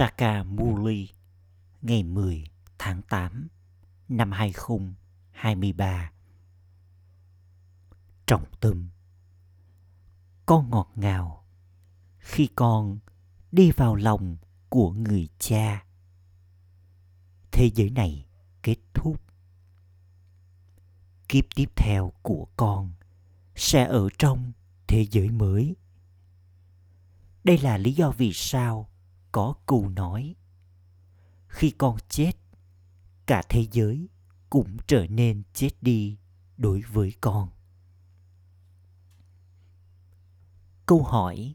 Sakamuli, ngày 10 tháng 8 năm 2023. Trọng tâm Con ngọt ngào khi con đi vào lòng của người cha. Thế giới này kết thúc. Kiếp tiếp theo của con sẽ ở trong thế giới mới. Đây là lý do vì sao có câu nói, khi con chết, cả thế giới cũng trở nên chết đi đối với con. Câu hỏi,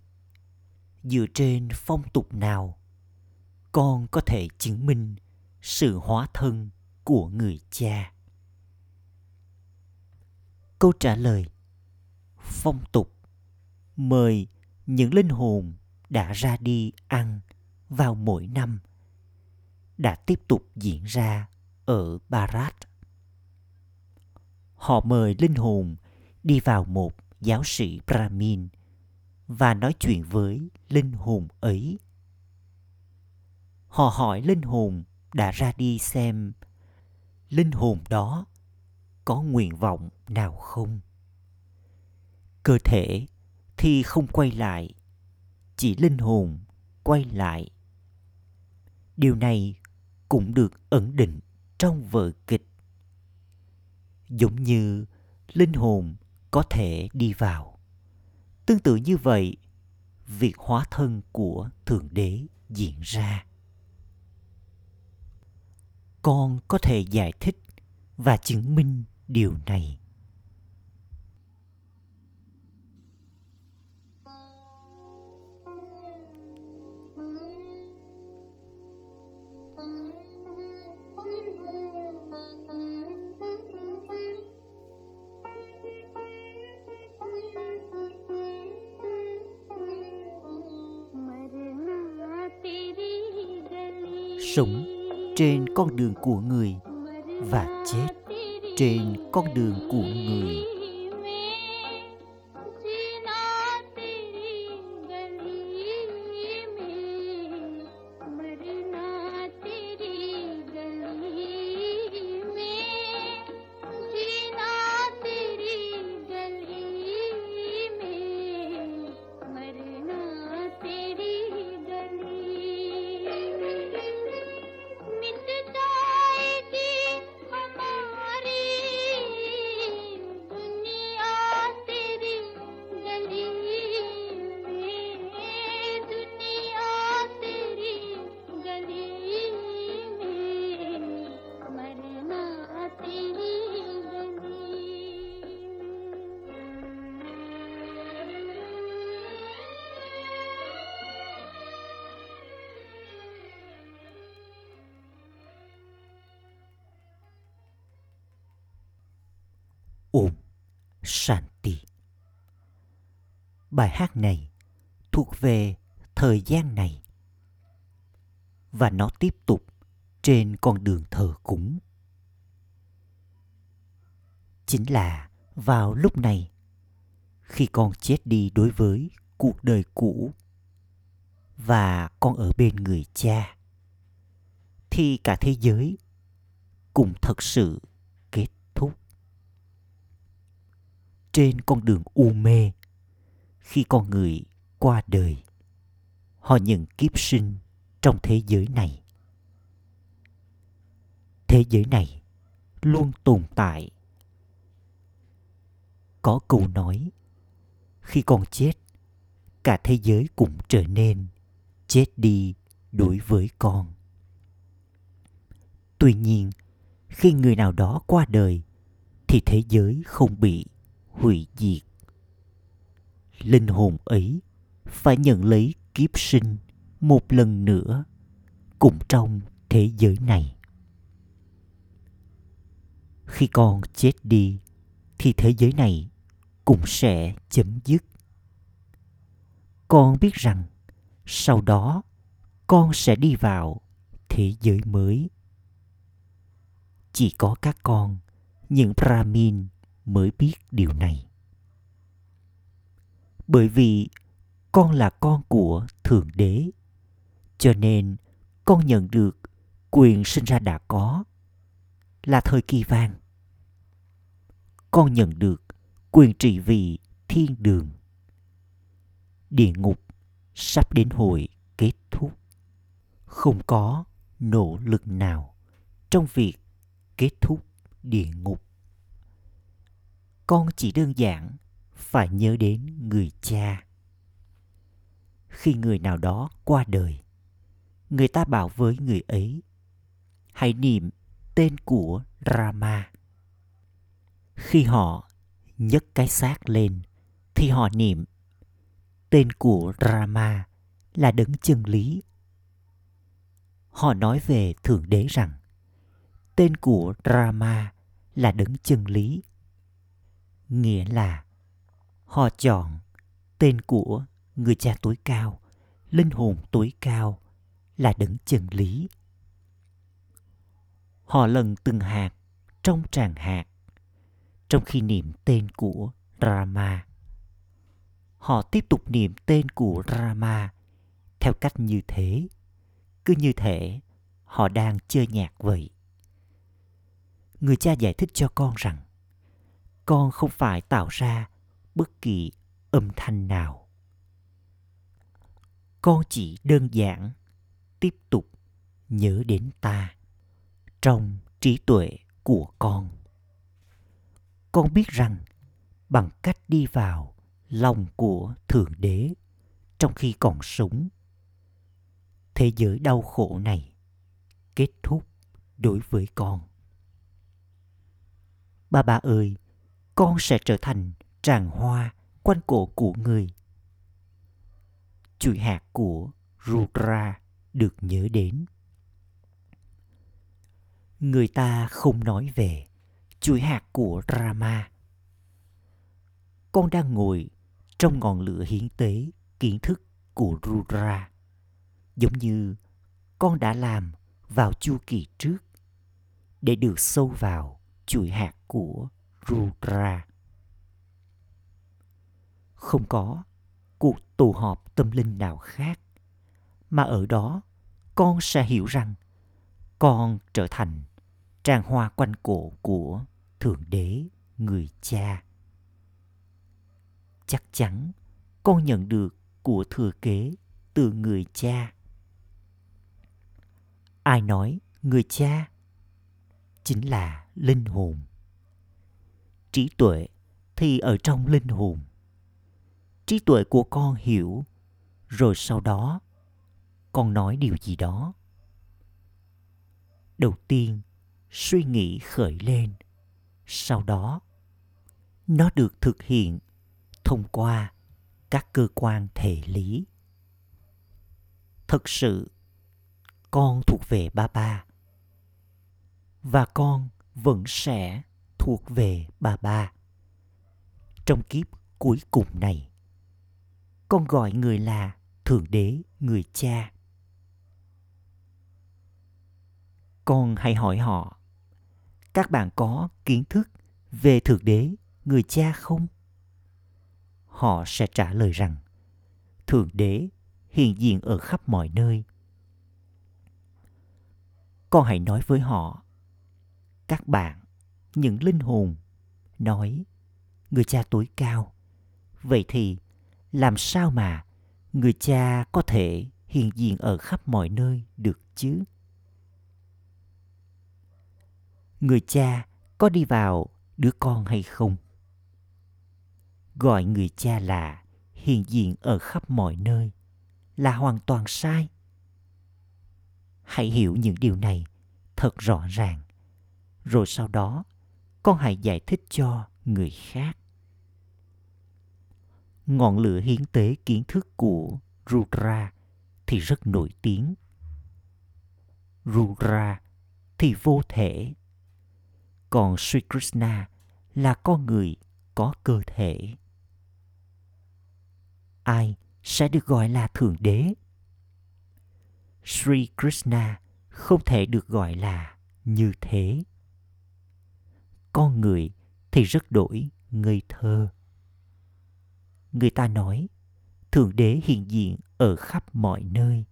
dựa trên phong tục nào con có thể chứng minh sự hóa thân của người cha? Câu trả lời, phong tục, mời những linh hồn đã ra đi ăn vào mỗi năm đã tiếp tục diễn ra ở Barat. Họ mời linh hồn đi vào một giáo sĩ Brahmin và nói chuyện với linh hồn ấy. Họ hỏi linh hồn đã ra đi xem linh hồn đó có nguyện vọng nào không. Cơ thể thì không quay lại, chỉ linh hồn quay lại. Điều này cũng được ẩn định trong vở kịch. Giống như linh hồn có thể đi vào. Tương tự như vậy, việc hóa thân của Thượng Đế diễn ra. Con có thể giải thích và chứng minh điều này sống trên con đường của người và chết trên con đường của người. Om Shanti. Bài hát này thuộc về thời gian này và nó tiếp tục trên con đường thờ cúng. Chính là vào lúc này, khi con chết đi đối với cuộc đời cũ và con ở bên người cha, thì cả thế giới cũng thật sự trên con đường u mê. Khi con người qua đời, họ nhận kiếp sinh trong thế giới này. Thế giới này luôn tồn tại. Có câu nói, khi con chết, cả thế giới cũng trở nên chết đi đối với con. Tuy nhiên, khi người nào đó qua đời, thì thế giới không bị hủy diệt. Linh hồn ấy phải nhận lấy kiếp sinh một lần nữa cùng trong thế giới này. Khi con chết đi, thì thế giới này cũng sẽ chấm dứt. Con biết rằng sau đó con sẽ đi vào thế giới mới. Chỉ có các con, những brahmin mới biết điều này. Bởi vì con là con của thượng đế, cho nên con nhận được quyền sinh ra đã có là thời kỳ vàng. Con nhận được quyền trị vì thiên đường. Địa ngục sắp đến hồi kết thúc. Không có nỗ lực nào trong việc kết thúc địa ngục con chỉ đơn giản phải nhớ đến người cha. Khi người nào đó qua đời, người ta bảo với người ấy, hãy niệm tên của rama. Khi họ nhấc cái xác lên, thì họ niệm, tên của rama là đấng chân lý. Họ nói về thượng đế rằng, tên của rama là đấng chân lý nghĩa là họ chọn tên của người cha tối cao, linh hồn tối cao là đấng chân lý. Họ lần từng hạt trong tràng hạt, trong khi niệm tên của rama. Họ tiếp tục niệm tên của rama theo cách như thế, cứ như thể họ đang chơi nhạc vậy. Người cha giải thích cho con rằng con không phải tạo ra bất kỳ âm thanh nào. Con chỉ đơn giản tiếp tục nhớ đến ta trong trí tuệ của con. Con biết rằng bằng cách đi vào lòng của thượng đế trong khi còn sống, thế giới đau khổ này kết thúc đối với con. Ba ba ơi con sẽ trở thành tràng hoa quanh cổ của người. Chuỗi hạt của rudra được nhớ đến. Người ta không nói về chuỗi hạt của rama. Con đang ngồi trong ngọn lửa hiến tế kiến thức của rudra, giống như con đã làm vào chu kỳ trước để được sâu vào chuỗi hạt của Rudra. Không có cuộc tụ họp tâm linh nào khác, mà ở đó con sẽ hiểu rằng con trở thành tràng hoa quanh cổ của Thượng Đế, người cha. Chắc chắn con nhận được của thừa kế từ người cha ai nói người cha chính là linh hồn trí tuệ thì ở trong linh hồn. Trí tuệ của con hiểu, rồi sau đó con nói điều gì đó. Đầu tiên, suy nghĩ khởi lên. Sau đó, nó được thực hiện thông qua các cơ quan thể lý. Thực sự, con thuộc về ba ba. Và con vẫn sẽ thuộc về bà ba. Trong kiếp cuối cùng này, con gọi người là thượng đế, người cha. Con hãy hỏi họ, các bạn có kiến thức về thượng đế, người cha không? Họ sẽ trả lời rằng, thượng đế hiện diện ở khắp mọi nơi. Con hãy nói với họ, các bạn những linh hồn, nói, người cha tối cao, vậy thì làm sao mà người cha có thể hiện diện ở khắp mọi nơi được chứ? Người cha có đi vào đứa con hay không? Gọi người cha là hiện diện ở khắp mọi nơi, là hoàn toàn sai. Hãy hiểu những điều này thật rõ ràng, rồi sau đó con hãy giải thích cho người khác ngọn lửa hiến tế kiến thức của Rudra thì rất nổi tiếng. Rudra thì vô thể. Còn Sri Krishna là con người có cơ thể. Ai sẽ được gọi là Thượng Đế? Sri Krishna không thể được gọi là như thế con người thì rất đổi ngây thơ. Người ta nói, thượng đế hiện diện ở khắp mọi nơi.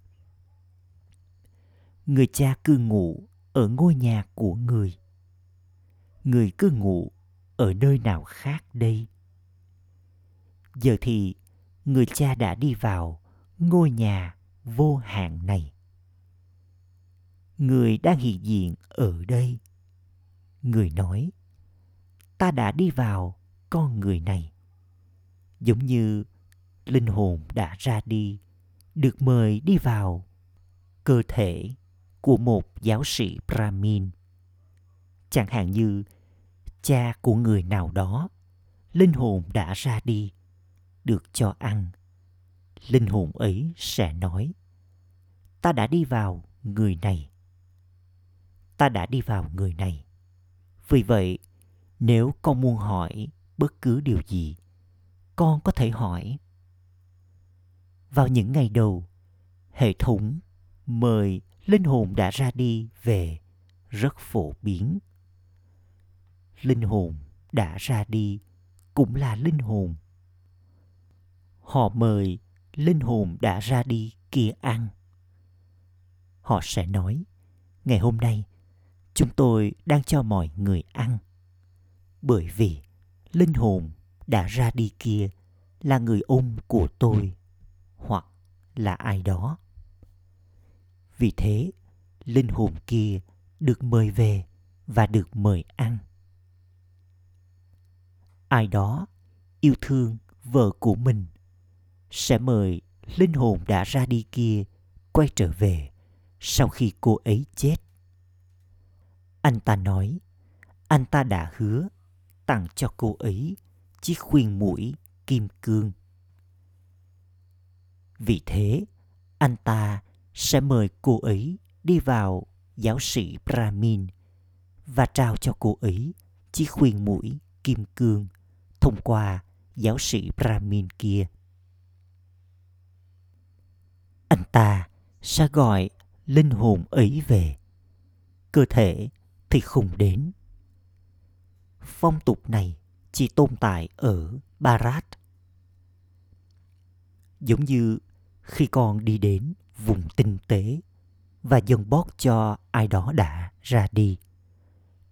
Người cha cư ngụ ở ngôi nhà của người. Người cư ngụ ở nơi nào khác đây? Giờ thì, người cha đã đi vào ngôi nhà vô hạn này. Người đang hiện diện ở đây. Người nói ta đã đi vào con người này. Giống như linh hồn đã ra đi, được mời đi vào cơ thể của một giáo sĩ brahmin. Chẳng hạn như cha của người nào đó, linh hồn đã ra đi, được cho ăn. Linh hồn ấy sẽ nói, ta đã đi vào người này. Ta đã đi vào người này. Vì vậy nếu con muốn hỏi bất cứ điều gì, con có thể hỏi. Vào những ngày đầu, hệ thống mời linh hồn đã ra đi về rất phổ biến. Linh hồn đã ra đi cũng là linh hồn. Họ mời linh hồn đã ra đi kia ăn. Họ sẽ nói, ngày hôm nay, chúng tôi đang cho mọi người ăn bởi vì linh hồn đã ra đi kia là người ôm của tôi hoặc là ai đó. Vì thế, linh hồn kia được mời về và được mời ăn. Ai đó yêu thương vợ của mình sẽ mời linh hồn đã ra đi kia quay trở về sau khi cô ấy chết. Anh ta nói, anh ta đã hứa tặng cho cô ấy chiếc khuyên mũi kim cương. Vì thế, anh ta sẽ mời cô ấy đi vào giáo sĩ brahmin và trao cho cô ấy chiếc khuyên mũi kim cương thông qua giáo sĩ brahmin kia. Anh ta sẽ gọi linh hồn ấy về. Cơ thể thì không đến phong tục này chỉ tồn tại ở barat. Giống như khi con đi đến vùng tinh tế và dâng bót cho ai đó đã ra đi,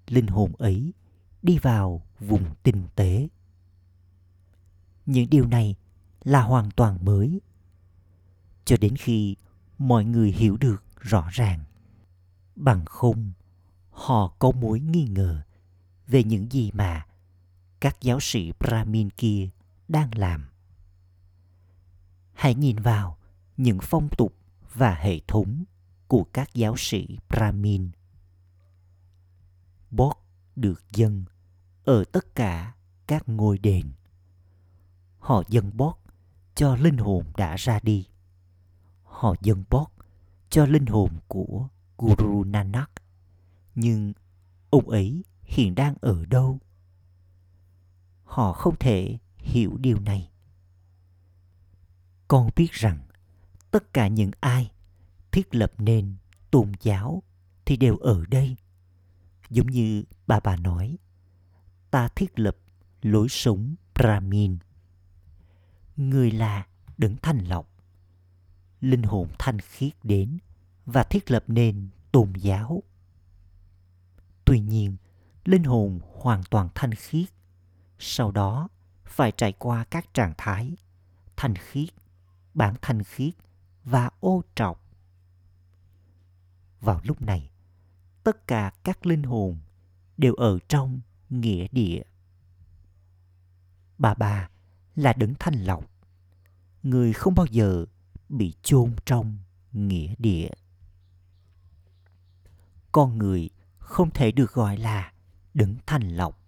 linh hồn ấy đi vào vùng tinh tế. Những điều này là hoàn toàn mới, cho đến khi mọi người hiểu được rõ ràng. Bằng không, họ có mối nghi ngờ về những gì mà các giáo sĩ brahmin kia đang làm. Hãy nhìn vào những phong tục và hệ thống của các giáo sĩ brahmin. Bót được dân ở tất cả các ngôi đền. Họ dâng bót cho linh hồn đã ra đi. Họ dâng bót cho linh hồn của Guru Nanak. Nhưng ông ấy hiện đang ở đâu? Họ không thể hiểu điều này. Con biết rằng tất cả những ai thiết lập nên tôn giáo thì đều ở đây. Giống như bà bà nói, ta thiết lập lối sống Brahmin. Người là đấng thanh lọc linh hồn thanh khiết đến và thiết lập nên tôn giáo. Tuy nhiên, linh hồn hoàn toàn thanh khiết, sau đó phải trải qua các trạng thái thanh khiết, bản thanh khiết và ô trọc. Vào lúc này, tất cả các linh hồn đều ở trong nghĩa địa. Bà bà là đấng thanh lọc, người không bao giờ bị chôn trong nghĩa địa con người không thể được gọi là đứng thành lọc.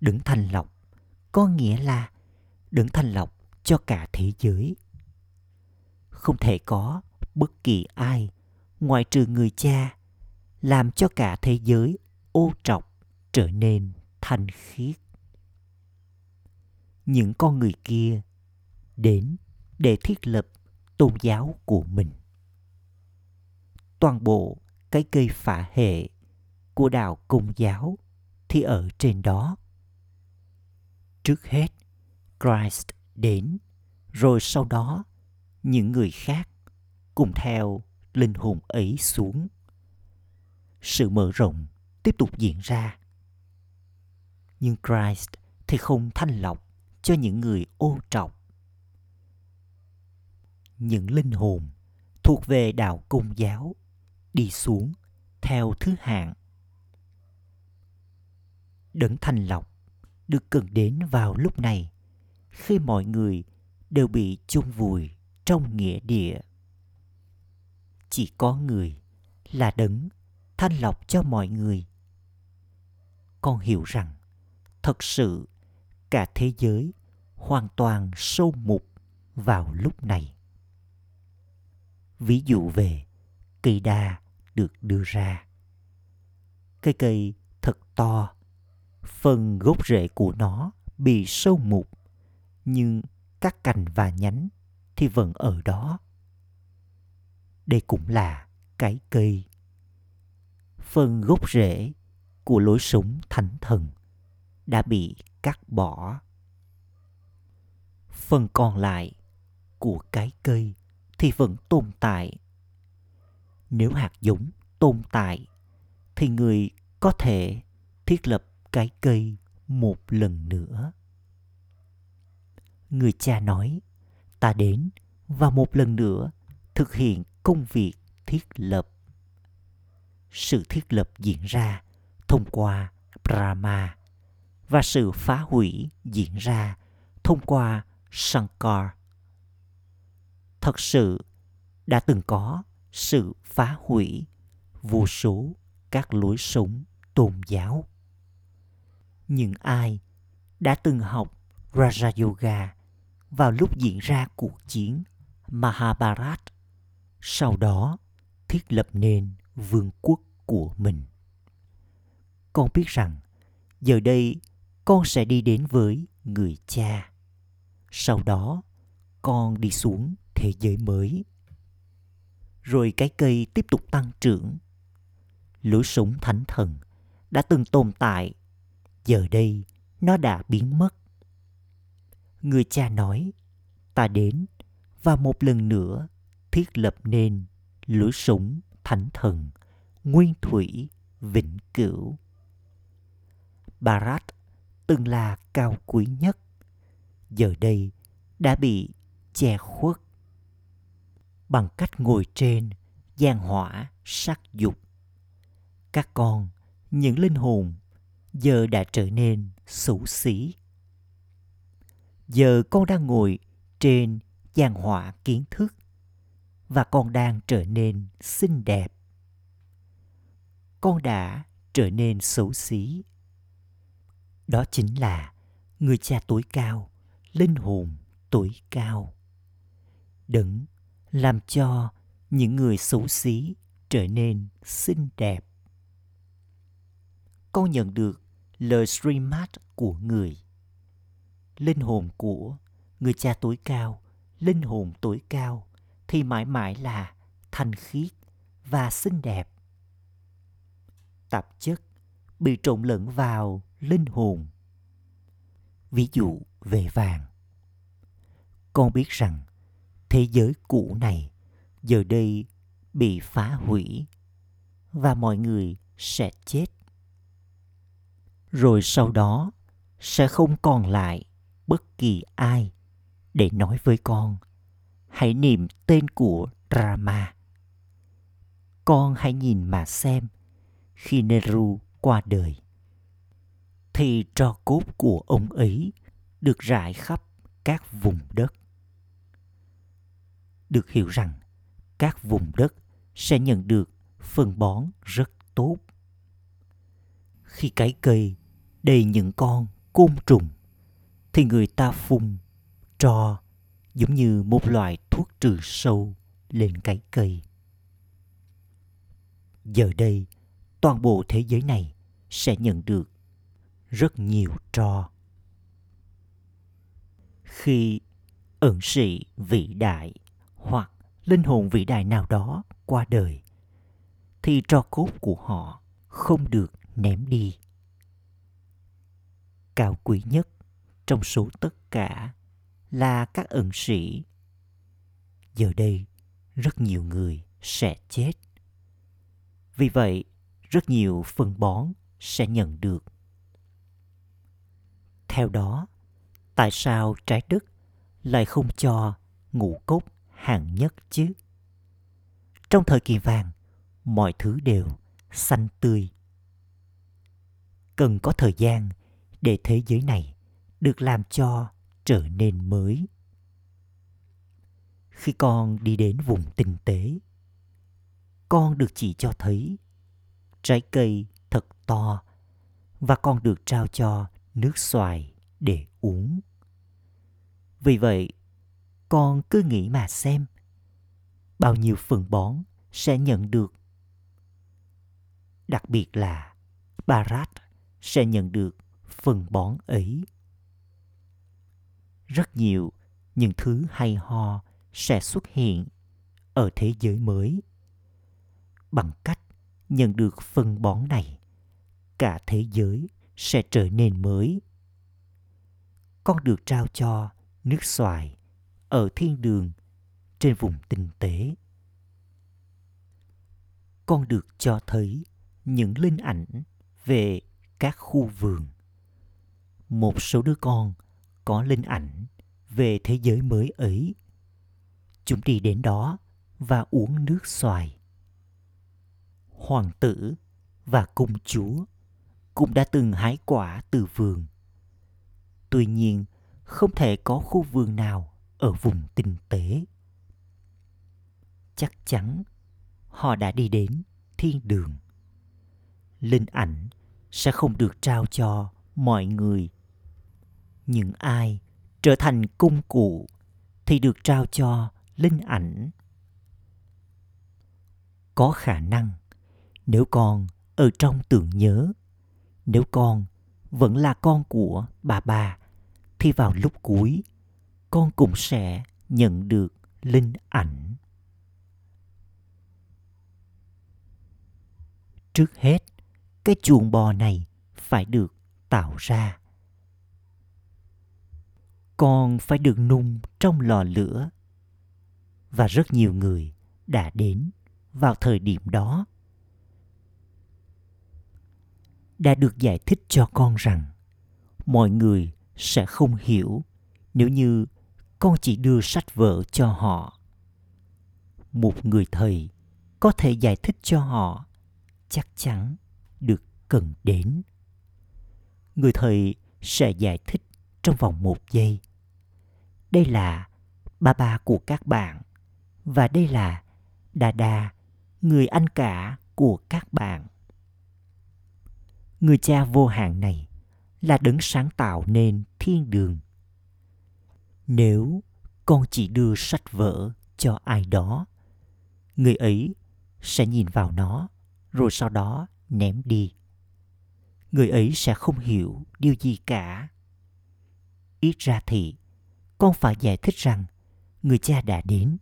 Đứng thành lọc có nghĩa là đứng thành lọc cho cả thế giới. Không thể có bất kỳ ai ngoại trừ người cha làm cho cả thế giới ô trọc trở nên thanh khiết. Những con người kia đến để thiết lập tôn giáo của mình. Toàn bộ cái cây phả hệ của đạo công giáo thì ở trên đó. Trước hết, christ đến, rồi sau đó, những người khác cùng theo linh hồn ấy xuống. Sự mở rộng tiếp tục diễn ra. Nhưng christ thì không thanh lọc cho những người ô trọng. những linh hồn thuộc về đạo công giáo đi xuống theo thứ hạng đấng thanh lọc được cần đến vào lúc này, khi mọi người đều bị chôn vùi trong nghĩa địa. Chỉ có người là đấng thanh lọc cho mọi người. Con hiểu rằng thật sự cả thế giới hoàn toàn sâu mục vào lúc này. Ví dụ về cây đa được đưa ra. Cây cây thật to phần gốc rễ của nó bị sâu mục, nhưng các cành và nhánh thì vẫn ở đó. Đây cũng là cái cây. Phần gốc rễ của lối sống thánh thần đã bị cắt bỏ. Phần còn lại của cái cây thì vẫn tồn tại. Nếu hạt giống tồn tại thì người có thể thiết lập cái cây một lần nữa. Người cha nói, ta đến và một lần nữa thực hiện công việc thiết lập. Sự thiết lập diễn ra thông qua brahma và sự phá hủy diễn ra thông qua sankar thật sự đã từng có sự phá hủy vô số các lối sống tôn giáo những ai đã từng học raja yoga vào lúc diễn ra cuộc chiến mahabharat sau đó thiết lập nên vương quốc của mình. Con biết rằng giờ đây con sẽ đi đến với người cha. Sau đó con đi xuống thế giới mới. Rồi cái cây tiếp tục tăng trưởng. Lối sống thánh thần đã từng tồn tại giờ đây, nó đã biến mất. Người cha nói, ta đến và một lần nữa thiết lập nên lưỡi súng thánh thần, nguyên thủy, vĩnh cửu. Barat từng là cao quý nhất, giờ đây đã bị che khuất bằng cách ngồi trên gian hỏa sắc dục. Các con, những linh hồn giờ đã trở nên xấu xí. Giờ con đang ngồi trên giàn họa kiến thức và con đang trở nên xinh đẹp. Con đã trở nên xấu xí. Đó chính là người cha tối cao, linh hồn tối cao. Đấng làm cho những người xấu xí trở nên xinh đẹp con nhận được lời streamat của người. Linh hồn của người cha tối cao, linh hồn tối cao thì mãi mãi là thanh khiết và xinh đẹp. Tạp chất bị trộn lẫn vào linh hồn. Ví dụ về vàng. Con biết rằng thế giới cũ này giờ đây bị phá hủy và mọi người sẽ chết rồi sau đó sẽ không còn lại bất kỳ ai để nói với con hãy niệm tên của Rama. Con hãy nhìn mà xem, khi neru qua đời, thì tro cốt của ông ấy được rải khắp các vùng đất. Được hiểu rằng các vùng đất sẽ nhận được phân bón rất tốt. Khi cái cây đầy những con côn trùng thì người ta phun tro giống như một loại thuốc trừ sâu lên cái cây. Giờ đây, toàn bộ thế giới này sẽ nhận được rất nhiều tro. Khi ẩn sĩ vĩ đại hoặc linh hồn vĩ đại nào đó qua đời, thì tro cốt của họ không được ném đi. Cao quý nhất trong số tất cả là các ẩn sĩ. Giờ đây, rất nhiều người sẽ chết. Vì vậy, rất nhiều phân bón sẽ nhận được. Theo đó, tại sao trái đất lại không cho ngũ cốc hạng nhất chứ? Trong thời kỳ vàng, mọi thứ đều xanh tươi. Cần có thời gian để thế giới này được làm cho trở nên mới. Khi con đi đến vùng tinh tế, con được chỉ cho thấy trái cây thật to và con được trao cho nước xoài để uống. Vì vậy, con cứ nghĩ mà xem bao nhiêu phần bón sẽ nhận được. Đặc biệt là Barat sẽ nhận được phần bón ấy. Rất nhiều những thứ hay ho sẽ xuất hiện ở thế giới mới. Bằng cách nhận được phân bón này, cả thế giới sẽ trở nên mới. Con được trao cho nước xoài ở thiên đường trên vùng tinh tế. Con được cho thấy những linh ảnh về các khu vườn. Một số đứa con có linh ảnh về thế giới mới ấy. Chúng đi đến đó và uống nước xoài. Hoàng tử và công chúa cũng đã từng hái quả từ vườn. Tuy nhiên, không thể có khu vườn nào ở vùng tinh tế. Chắc chắn họ đã đi đến thiên đường. Linh ảnh sẽ không được trao cho mọi người. Những ai trở thành công cụ thì được trao cho linh ảnh. Có khả năng nếu con ở trong tưởng nhớ, nếu con vẫn là con của bà bà thì vào lúc cuối con cũng sẽ nhận được linh ảnh trước hết cái chuồng bò này phải được tạo ra. Con phải được nung trong lò lửa. Và rất nhiều người đã đến vào thời điểm đó. Đã được giải thích cho con rằng mọi người sẽ không hiểu nếu như con chỉ đưa sách vở cho họ. Một người thầy có thể giải thích cho họ chắc chắn được cần đến. Người thầy sẽ giải thích trong vòng một giây. Đây là ba ba của các bạn và đây là đà đà người anh cả của các bạn. Người cha vô hạn này là đấng sáng tạo nên thiên đường. Nếu con chỉ đưa sách vở cho ai đó, người ấy sẽ nhìn vào nó, rồi sau đó ném đi. Người ấy sẽ không hiểu điều gì cả. Ít ra thì, con phải giải thích rằng người cha đã đến.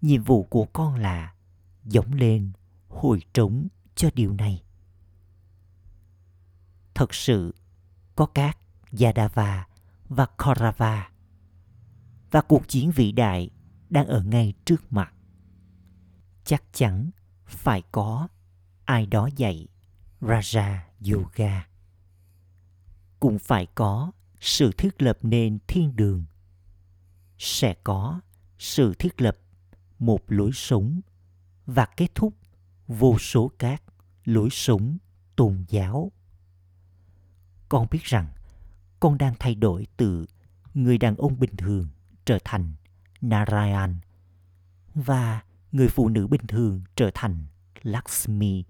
Nhiệm vụ của con là giống lên, hồi trống cho điều này. Thật sự, có các Yadava và Kaurava và cuộc chiến vĩ đại đang ở ngay trước mặt. Chắc chắn phải có ai đó dạy, Raja Yoga. Cũng phải có sự thiết lập nên thiên đường. Sẽ có sự thiết lập một lối sống và kết thúc vô số các lối sống tôn giáo con biết rằng con đang thay đổi từ người đàn ông bình thường trở thành Narayan và người phụ nữ bình thường trở thành Lakshmi.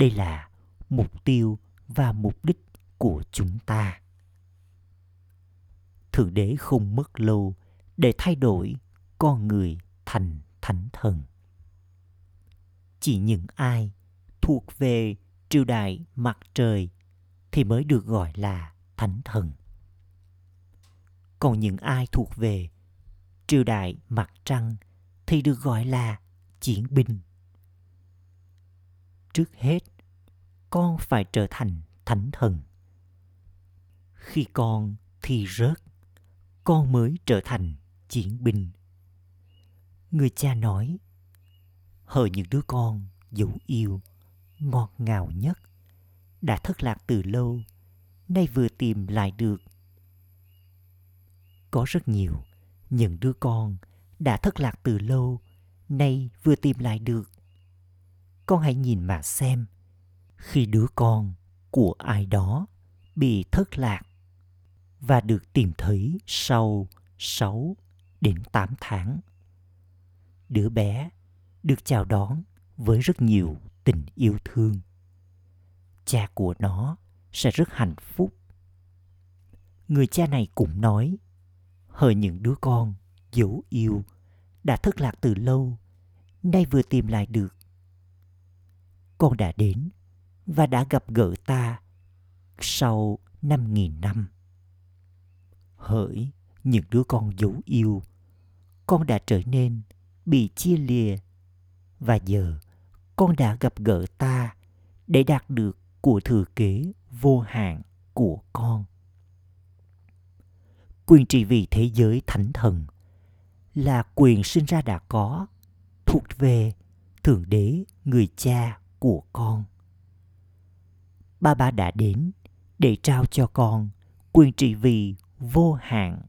Đây là mục tiêu và mục đích của chúng ta. Thượng đế không mất lâu để thay đổi con người thành thánh thần. Chỉ những ai thuộc về triều đại mặt trời thì mới được gọi là thánh thần. Còn những ai thuộc về triều đại mặt trăng thì được gọi là chiến binh. Trước hết, con phải trở thành thánh thần. Khi con thi rớt, con mới trở thành chiến binh. người cha nói hỡi những đứa con dấu yêu ngọt ngào nhất đã thất lạc từ lâu nay vừa tìm lại được có rất nhiều những đứa con đã thất lạc từ lâu nay vừa tìm lại được con hãy nhìn mà xem khi đứa con của ai đó bị thất lạc và được tìm thấy sau 6 đến 8 tháng. Đứa bé được chào đón với rất nhiều tình yêu thương. Cha của nó sẽ rất hạnh phúc. Người cha này cũng nói, hỡi những đứa con dấu yêu đã thất lạc từ lâu, nay vừa tìm lại được. Con đã đến và đã gặp gỡ ta sau năm nghìn năm. Hỡi những đứa con dấu yêu, con đã trở nên bị chia lìa và giờ con đã gặp gỡ ta để đạt được của thừa kế vô hạn của con. Quyền trị vì thế giới thánh thần là quyền sinh ra đã có thuộc về Thượng Đế người cha của con. Ba ba đã đến để trao cho con quyền trị vì vô hạn.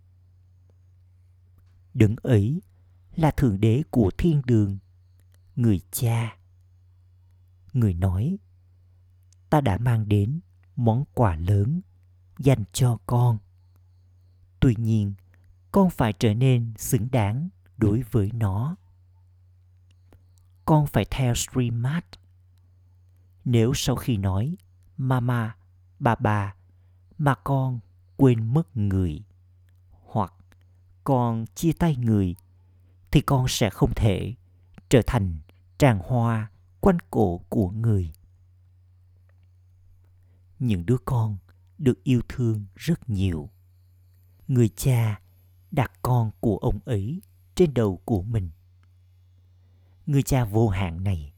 Đấng ấy là Thượng Đế của thiên đường, người cha. Người nói, ta đã mang đến món quà lớn dành cho con. Tuy nhiên, con phải trở nên xứng đáng đối với nó. Con phải theo streammart. Nếu sau khi nói mama, bà bà mà con quên mất người hoặc con chia tay người thì con sẽ không thể trở thành tràng hoa quanh cổ của người. Những đứa con được yêu thương rất nhiều. Người cha đặt con của ông ấy trên đầu của mình. Người cha vô hạn này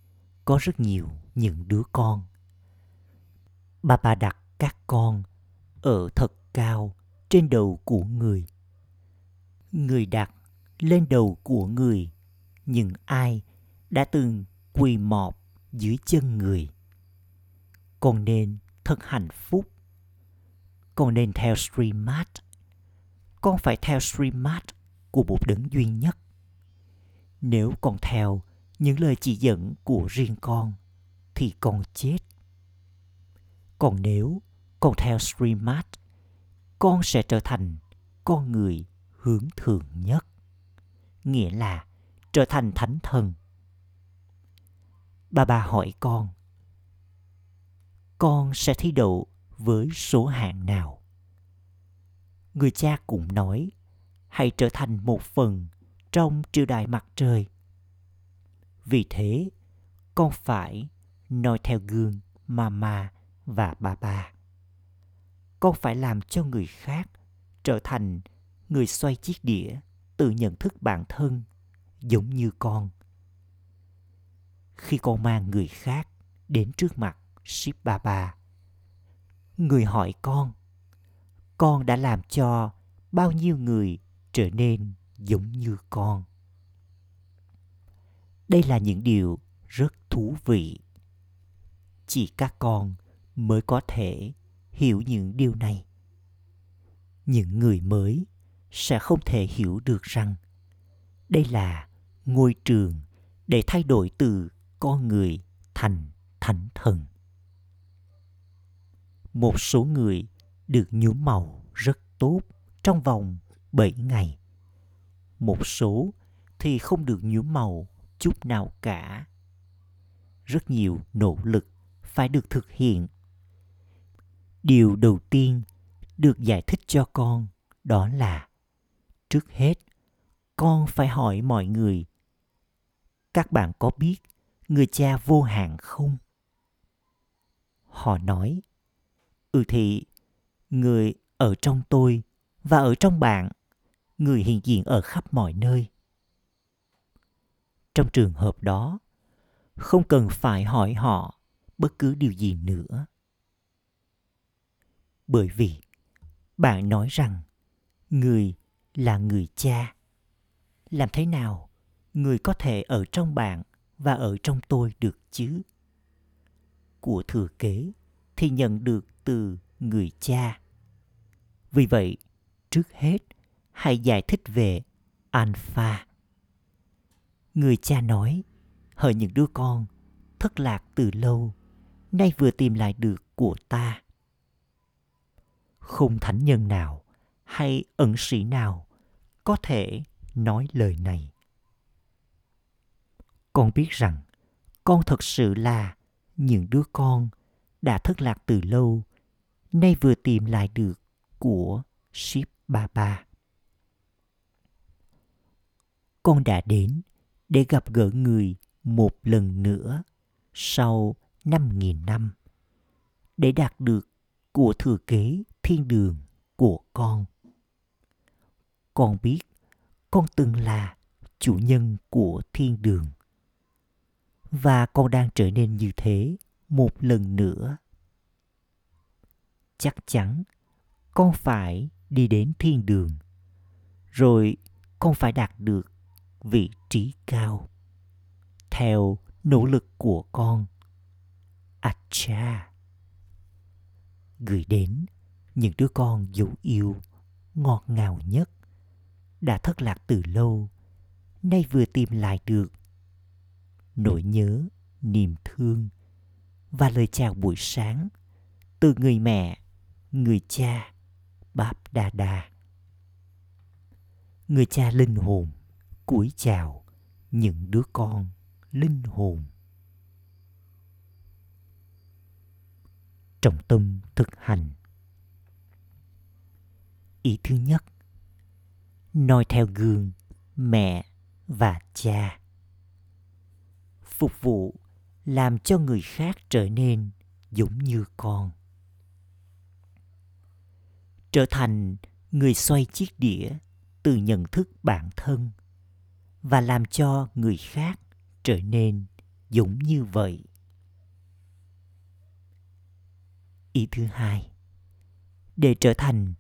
có rất nhiều những đứa con. Bà bà đặt các con ở thật cao trên đầu của người. Người đặt lên đầu của người những ai đã từng quỳ mọp dưới chân người? Con nên thật hạnh phúc. Con nên theo Srimad. con phải theo Srimad của một đấng duy nhất. Nếu con theo những lời chỉ dẫn của riêng con thì con chết. Còn nếu con theo Srimad, con sẽ trở thành con người hướng thượng nhất nghĩa là trở thành thánh thần. Bà bà hỏi con con sẽ thi đậu với số hạng nào? Người cha cũng nói hãy trở thành một phần trong triều đại mặt trời vì thế, con phải noi theo gương mama và bà con phải làm cho người khác trở thành người xoay chiếc đĩa tự nhận thức bản thân giống như con. Khi con mang người khác đến trước mặt ship baba, người hỏi con con đã làm cho bao nhiêu người trở nên giống như con? Đây là những điều rất thú vị. Chỉ các con mới có thể hiểu những điều này. Những người mới sẽ không thể hiểu được rằng đây là ngôi trường để thay đổi từ con người thành thánh thần. Một số người được nhuốm màu rất tốt trong vòng 7 ngày. Một số thì không được nhuốm màu chút nào cả. Rất nhiều nỗ lực phải được thực hiện. Điều đầu tiên được giải thích cho con đó là, trước hết, con phải hỏi mọi người, các bạn có biết người cha vô hạn không họ nói ừ thì, người ở trong tôi và ở trong bạn, người hiện diện ở khắp mọi nơi trong trường hợp đó. Không cần phải hỏi họ bất cứ điều gì nữa. Bởi vì bạn nói rằng người là người cha. Làm thế nào người có thể ở trong bạn và ở trong tôi được chứ? Của thừa kế thì nhận được từ người cha. Vì vậy, trước hết, hãy giải thích về alpha người cha nói, hỡi những đứa con, thất lạc từ lâu, nay vừa tìm lại được của ta. Không thánh nhân nào hay ẩn sĩ nào có thể nói lời này. Con biết rằng con thật sự là những đứa con đã thất lạc từ lâu, nay vừa tìm lại được của ship baba con đã đến để gặp gỡ người một lần nữa sau năm nghìn năm, để đạt được của thừa kế thiên đường của con. Con biết con từng là chủ nhân của thiên đường, và con đang trở nên như thế một lần nữa. Chắc chắn con phải đi đến thiên đường, rồi con phải đạt được vị trí cao theo nỗ lực của con. Acha gửi đến những đứa con dấu yêu ngọt ngào nhất đã thất lạc từ lâu, nay vừa tìm lại được nỗi nhớ, niềm thương và lời chào buổi sáng từ người mẹ, người cha báp đa đa người cha linh hồn cúi chào những đứa con linh hồn. Trọng tâm thực hành. Ý thứ nhất, noi theo gương mẹ và cha. Phục vụ làm cho người khác trở nên giống như con. Trở thành người xoay chiếc đĩa từ nhận thức bản thân và làm cho người khác trở nên giống như vậy. Ý thứ hai, để trở thành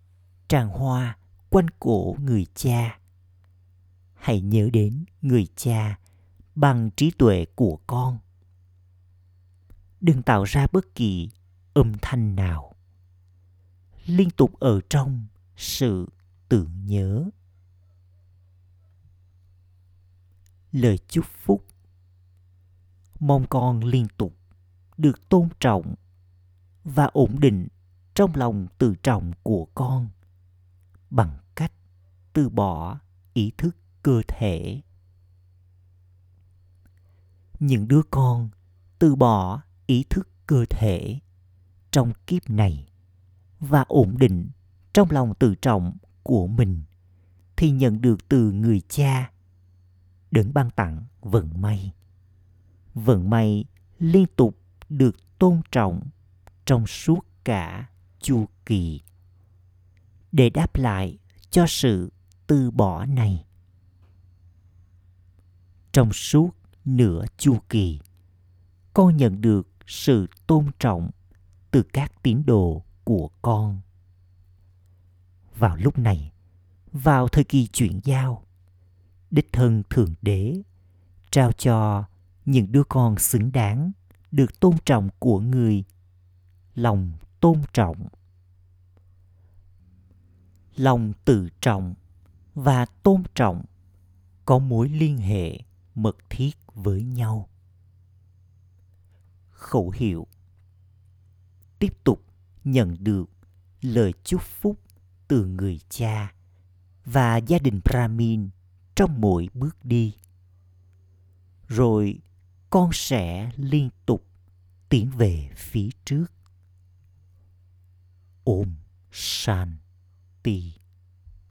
tràng hoa quanh cổ người cha, hãy nhớ đến người cha bằng trí tuệ của con. Đừng tạo ra bất kỳ âm thanh nào. Liên tục ở trong sự tưởng nhớ. Lời chúc phúc. Mong con liên tục được tôn trọng và ổn định trong lòng tự trọng của con bằng cách từ bỏ ý thức cơ thể. Những đứa con từ bỏ ý thức cơ thể trong kiếp này và ổn định trong lòng tự trọng của mình thì nhận được từ người cha đấng ban tặng vận may. Vận may liên tục được tôn trọng trong suốt cả chu kỳ. Để đáp lại cho sự từ bỏ này. Trong suốt nửa chu kỳ, con nhận được sự tôn trọng từ các tín đồ của con. Vào lúc này, vào thời kỳ chuyển giao đích thân thượng đế, trao cho những đứa con xứng đáng được tôn trọng của người, lòng tôn trọng. Lòng tự trọng và tôn trọng có mối liên hệ mật thiết với nhau. Khẩu hiệu. Tiếp tục nhận được lời chúc phúc từ người cha và gia đình brahmin trong mỗi bước đi rồi con sẽ liên tục tiến về phía trước Om Shanti.